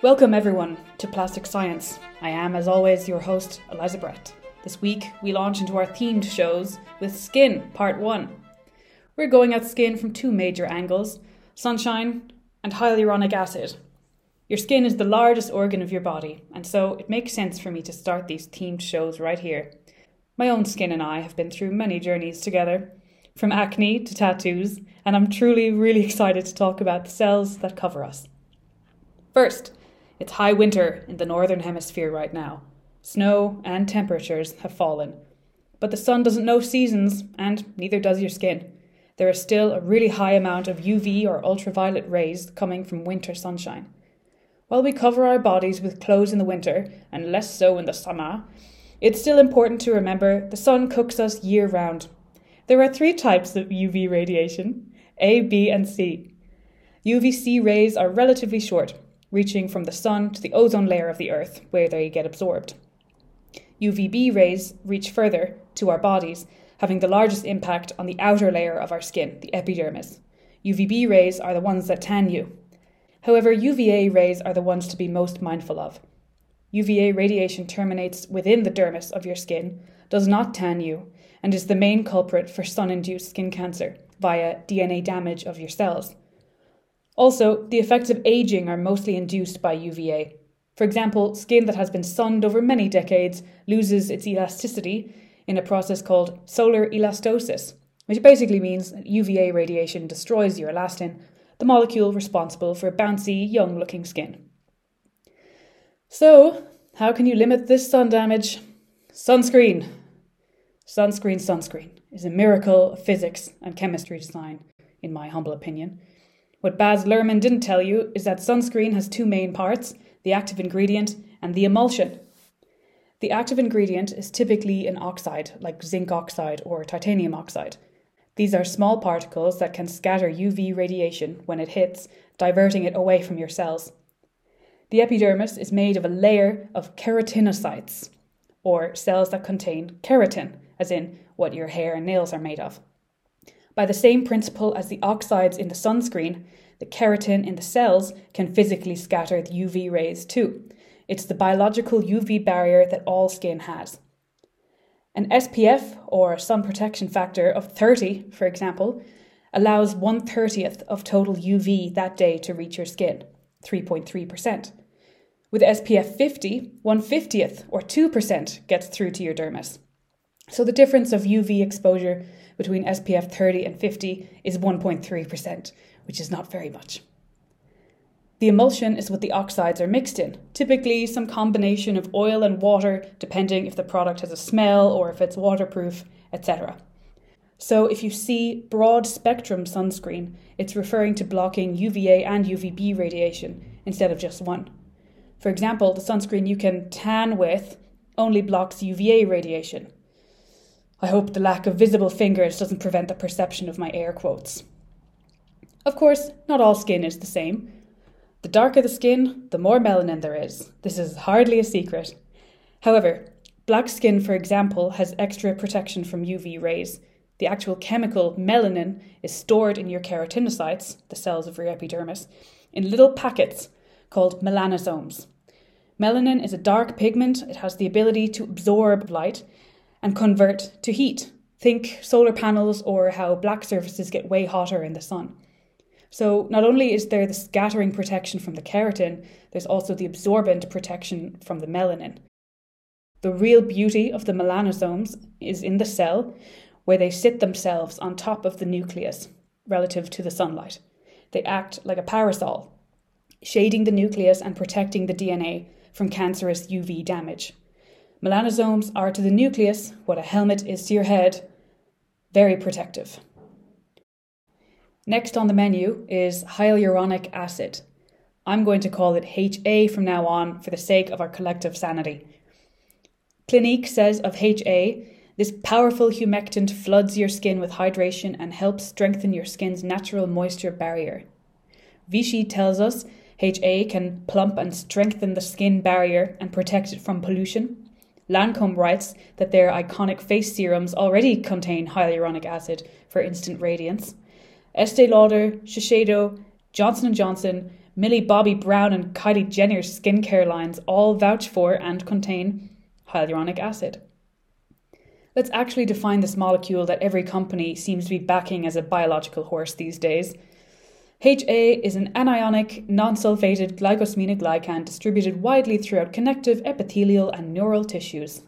Welcome, everyone, to Plastic Science. I am, as always, your host, Eliza Brett. This week, we launch into our themed shows with Skin Part 1. We're going at skin from two major angles sunshine and hyaluronic acid. Your skin is the largest organ of your body, and so it makes sense for me to start these themed shows right here. My own skin and I have been through many journeys together, from acne to tattoos, and I'm truly really excited to talk about the cells that cover us. First, it's high winter in the northern hemisphere right now. Snow and temperatures have fallen. But the sun doesn't know seasons, and neither does your skin. There is still a really high amount of UV or ultraviolet rays coming from winter sunshine. While we cover our bodies with clothes in the winter, and less so in the summer, it's still important to remember the sun cooks us year round. There are three types of UV radiation A, B, and C. UVC rays are relatively short, reaching from the sun to the ozone layer of the earth, where they get absorbed. UVB rays reach further to our bodies, having the largest impact on the outer layer of our skin, the epidermis. UVB rays are the ones that tan you. However, UVA rays are the ones to be most mindful of. UVA radiation terminates within the dermis of your skin, does not tan you, and is the main culprit for sun induced skin cancer via DNA damage of your cells. Also, the effects of aging are mostly induced by UVA. For example, skin that has been sunned over many decades loses its elasticity in a process called solar elastosis, which basically means that UVA radiation destroys your elastin, the molecule responsible for bouncy, young looking skin. So, how can you limit this sun damage? Sunscreen. Sunscreen, sunscreen is a miracle of physics and chemistry design, in my humble opinion. What Baz Luhrmann didn't tell you is that sunscreen has two main parts the active ingredient and the emulsion. The active ingredient is typically an oxide, like zinc oxide or titanium oxide. These are small particles that can scatter UV radiation when it hits, diverting it away from your cells. The epidermis is made of a layer of keratinocytes, or cells that contain keratin, as in what your hair and nails are made of. By the same principle as the oxides in the sunscreen, the keratin in the cells can physically scatter the UV rays too. It's the biological UV barrier that all skin has. An SPF, or sun protection factor, of 30, for example, allows 1 30th of total UV that day to reach your skin, 3.3%. With SPF 50, 1 50th or 2% gets through to your dermis. So the difference of UV exposure between SPF 30 and 50 is 1.3%, which is not very much. The emulsion is what the oxides are mixed in, typically some combination of oil and water, depending if the product has a smell or if it's waterproof, etc. So, if you see broad spectrum sunscreen, it's referring to blocking UVA and UVB radiation instead of just one. For example, the sunscreen you can tan with only blocks UVA radiation, I hope the lack of visible fingers doesn't prevent the perception of my air quotes. Of course, not all skin is the same. The darker the skin, the more melanin there is. This is hardly a secret. However, black skin, for example, has extra protection from UV rays. The actual chemical melanin is stored in your keratinocytes, the cells of your epidermis, in little packets called melanosomes. Melanin is a dark pigment, it has the ability to absorb light and convert to heat. Think solar panels or how black surfaces get way hotter in the sun. So, not only is there the scattering protection from the keratin, there's also the absorbent protection from the melanin. The real beauty of the melanosomes is in the cell, where they sit themselves on top of the nucleus relative to the sunlight. They act like a parasol, shading the nucleus and protecting the DNA from cancerous UV damage. Melanosomes are to the nucleus what a helmet is to your head very protective. Next on the menu is hyaluronic acid. I'm going to call it HA from now on for the sake of our collective sanity. Clinique says of HA, this powerful humectant floods your skin with hydration and helps strengthen your skin's natural moisture barrier. Vichy tells us HA can plump and strengthen the skin barrier and protect it from pollution. Lancome writes that their iconic face serums already contain hyaluronic acid for instant radiance. Estee Lauder, Shiseido, Johnson & Johnson, Millie Bobby Brown and Kylie Jenner's skincare lines all vouch for and contain hyaluronic acid. Let's actually define this molecule that every company seems to be backing as a biological horse these days. HA is an anionic, non sulfated glycosaminoglycan distributed widely throughout connective, epithelial, and neural tissues.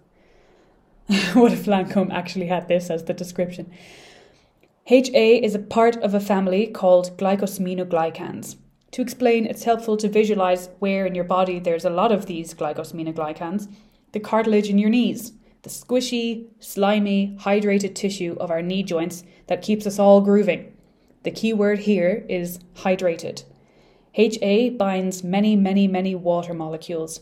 what if Lancome actually had this as the description? HA is a part of a family called glycosaminoglycans. To explain, it's helpful to visualize where in your body there's a lot of these glycosaminoglycans the cartilage in your knees, the squishy, slimy, hydrated tissue of our knee joints that keeps us all grooving. The key word here is hydrated. HA binds many, many, many water molecules.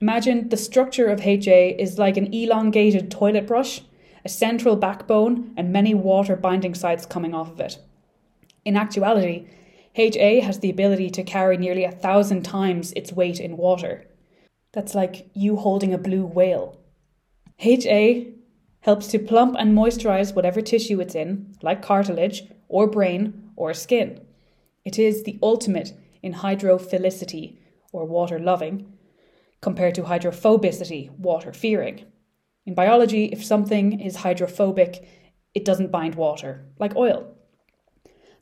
Imagine the structure of HA is like an elongated toilet brush, a central backbone, and many water binding sites coming off of it. In actuality, HA has the ability to carry nearly a thousand times its weight in water. That's like you holding a blue whale. HA helps to plump and moisturize whatever tissue it's in, like cartilage, or brain, or skin. It is the ultimate in hydrophilicity, or water loving, compared to hydrophobicity, water fearing. In biology, if something is hydrophobic, it doesn't bind water, like oil.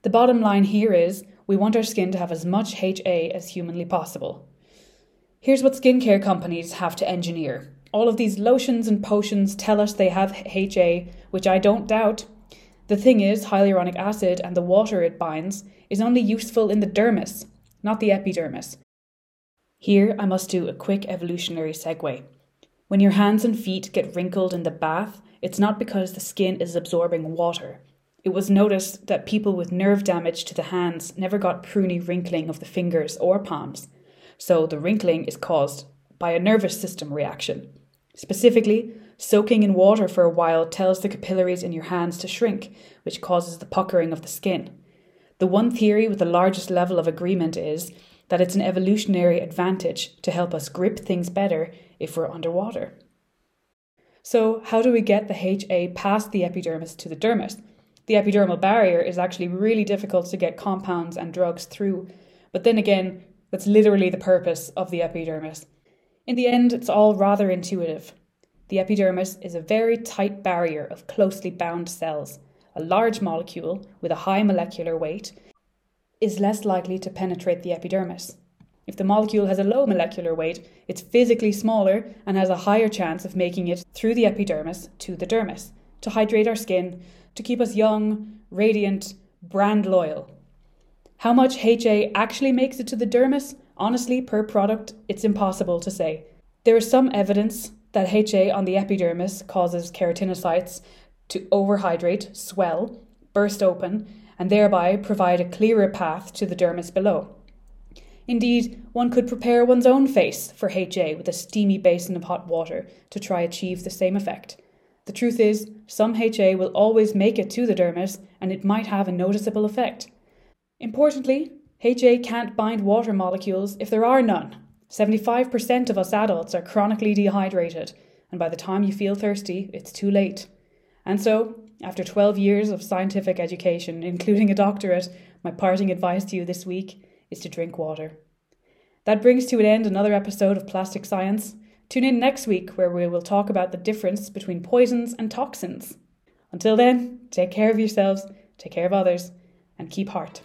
The bottom line here is we want our skin to have as much HA as humanly possible. Here's what skincare companies have to engineer. All of these lotions and potions tell us they have HA, which I don't doubt. The thing is, hyaluronic acid and the water it binds is only useful in the dermis, not the epidermis. Here, I must do a quick evolutionary segue. When your hands and feet get wrinkled in the bath, it's not because the skin is absorbing water. It was noticed that people with nerve damage to the hands never got pruny wrinkling of the fingers or palms. So the wrinkling is caused by a nervous system reaction. Specifically, soaking in water for a while tells the capillaries in your hands to shrink, which causes the puckering of the skin. The one theory with the largest level of agreement is that it's an evolutionary advantage to help us grip things better if we're underwater. So, how do we get the HA past the epidermis to the dermis? The epidermal barrier is actually really difficult to get compounds and drugs through, but then again, that's literally the purpose of the epidermis. In the end, it's all rather intuitive. The epidermis is a very tight barrier of closely bound cells. A large molecule with a high molecular weight is less likely to penetrate the epidermis. If the molecule has a low molecular weight, it's physically smaller and has a higher chance of making it through the epidermis to the dermis, to hydrate our skin, to keep us young, radiant, brand loyal. How much HA actually makes it to the dermis? Honestly, per product, it's impossible to say. There is some evidence that HA on the epidermis causes keratinocytes to overhydrate, swell, burst open, and thereby provide a clearer path to the dermis below. Indeed, one could prepare one's own face for HA with a steamy basin of hot water to try achieve the same effect. The truth is, some HA will always make it to the dermis and it might have a noticeable effect. Importantly, HA can't bind water molecules if there are none. 75% of us adults are chronically dehydrated, and by the time you feel thirsty, it's too late. And so, after 12 years of scientific education, including a doctorate, my parting advice to you this week is to drink water. That brings to an end another episode of Plastic Science. Tune in next week where we will talk about the difference between poisons and toxins. Until then, take care of yourselves, take care of others, and keep heart.